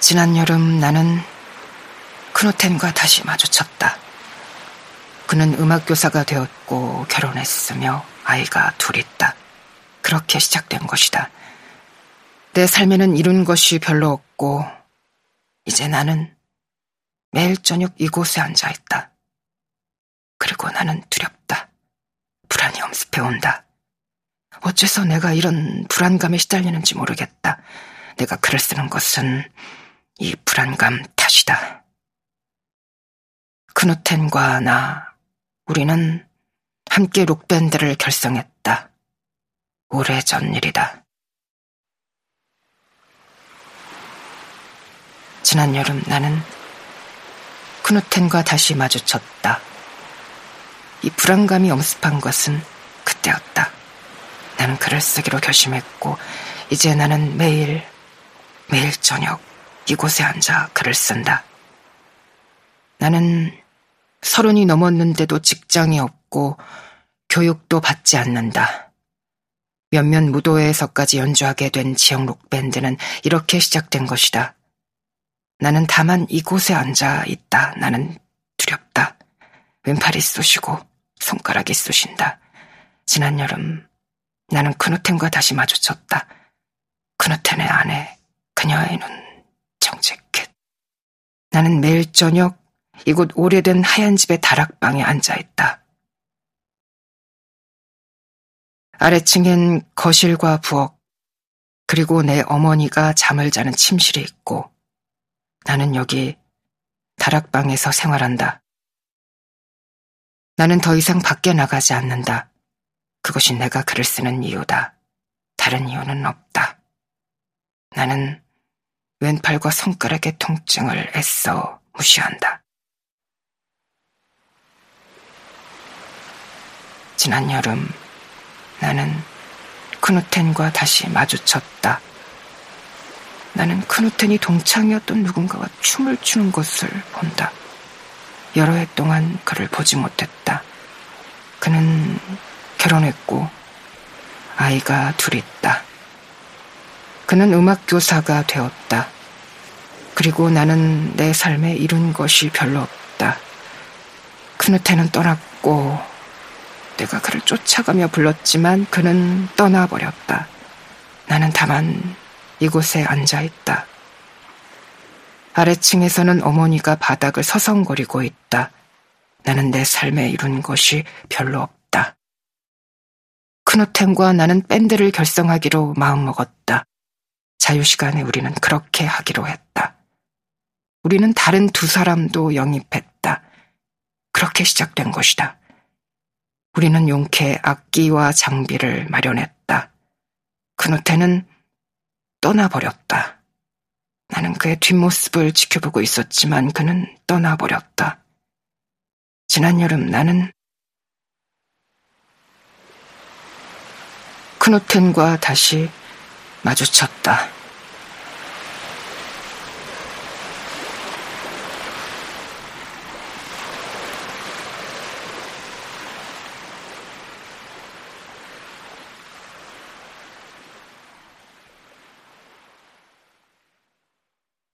지난 여름 나는 크노텐과 다시 마주쳤다. 그는 음악교사가 되었고 결혼했으며 아이가 둘 있다. 그렇게 시작된 것이다. 내 삶에는 이룬 것이 별로 없고 이제 나는 매일 저녁 이곳에 앉아 있다. 그리고 나는 두렵다. 불안이 엄습해 온다. 어째서 내가 이런 불안감에 시달리는지 모르겠다. 내가 글을 쓰는 것은 이 불안감 탓이다. 크누텐과 나, 우리는 함께 록밴드를 결성했다. 오래전 일이다. 지난 여름 나는 크누텐과 다시 마주쳤다. 이 불안감이 엄습한 것은 그때였다. 나는 글을 쓰기로 결심했고, 이제 나는 매일, 매일 저녁 이곳에 앉아 글을 쓴다. 나는 서른이 넘었는데도 직장이 없고, 교육도 받지 않는다. 몇몇 무도회에서까지 연주하게 된 지역 록밴드는 이렇게 시작된 것이다. 나는 다만 이곳에 앉아 있다. 나는 두렵다. 왼팔이 쑤시고 손가락이 쑤신다. 지난 여름 나는 크누텐과 다시 마주쳤다. 크누텐의 아내, 그녀의 눈 정직했. 나는 매일 저녁 이곳 오래된 하얀 집의 다락방에 앉아 있다. 아래층엔 거실과 부엌, 그리고 내 어머니가 잠을 자는 침실이 있고, 나는 여기 다락방에서 생활한다. 나는 더 이상 밖에 나가지 않는다. 그것이 내가 글을 쓰는 이유다. 다른 이유는 없다. 나는 왼팔과 손가락의 통증을 애써 무시한다. 지난 여름 나는 크누텐과 다시 마주쳤다. 나는 크누텐이 동창이었던 누군가와 춤을 추는 것을 본다. 여러 해 동안 그를 보지 못했다. 그는 결혼했고 아이가 둘 있다. 그는 음악교사가 되었다. 그리고 나는 내 삶에 이룬 것이 별로 없다. 크누테는 떠났고 내가 그를 쫓아가며 불렀지만 그는 떠나버렸다. 나는 다만 이곳에 앉아 있다. 아래층에서는 어머니가 바닥을 서성거리고 있다. 나는 내 삶에 이룬 것이 별로 없다. 크누텐과 나는 밴드를 결성하기로 마음먹었다. 자유시간에 우리는 그렇게 하기로 했다. 우리는 다른 두 사람도 영입했다. 그렇게 시작된 것이다. 우리는 용케 악기와 장비를 마련했다. 크누텐은 떠나버렸다. 나는 그의 뒷모습을 지켜보고 있었지만 그는 떠나버렸다. 지난 여름 나는 크누텐과 다시 마주쳤다.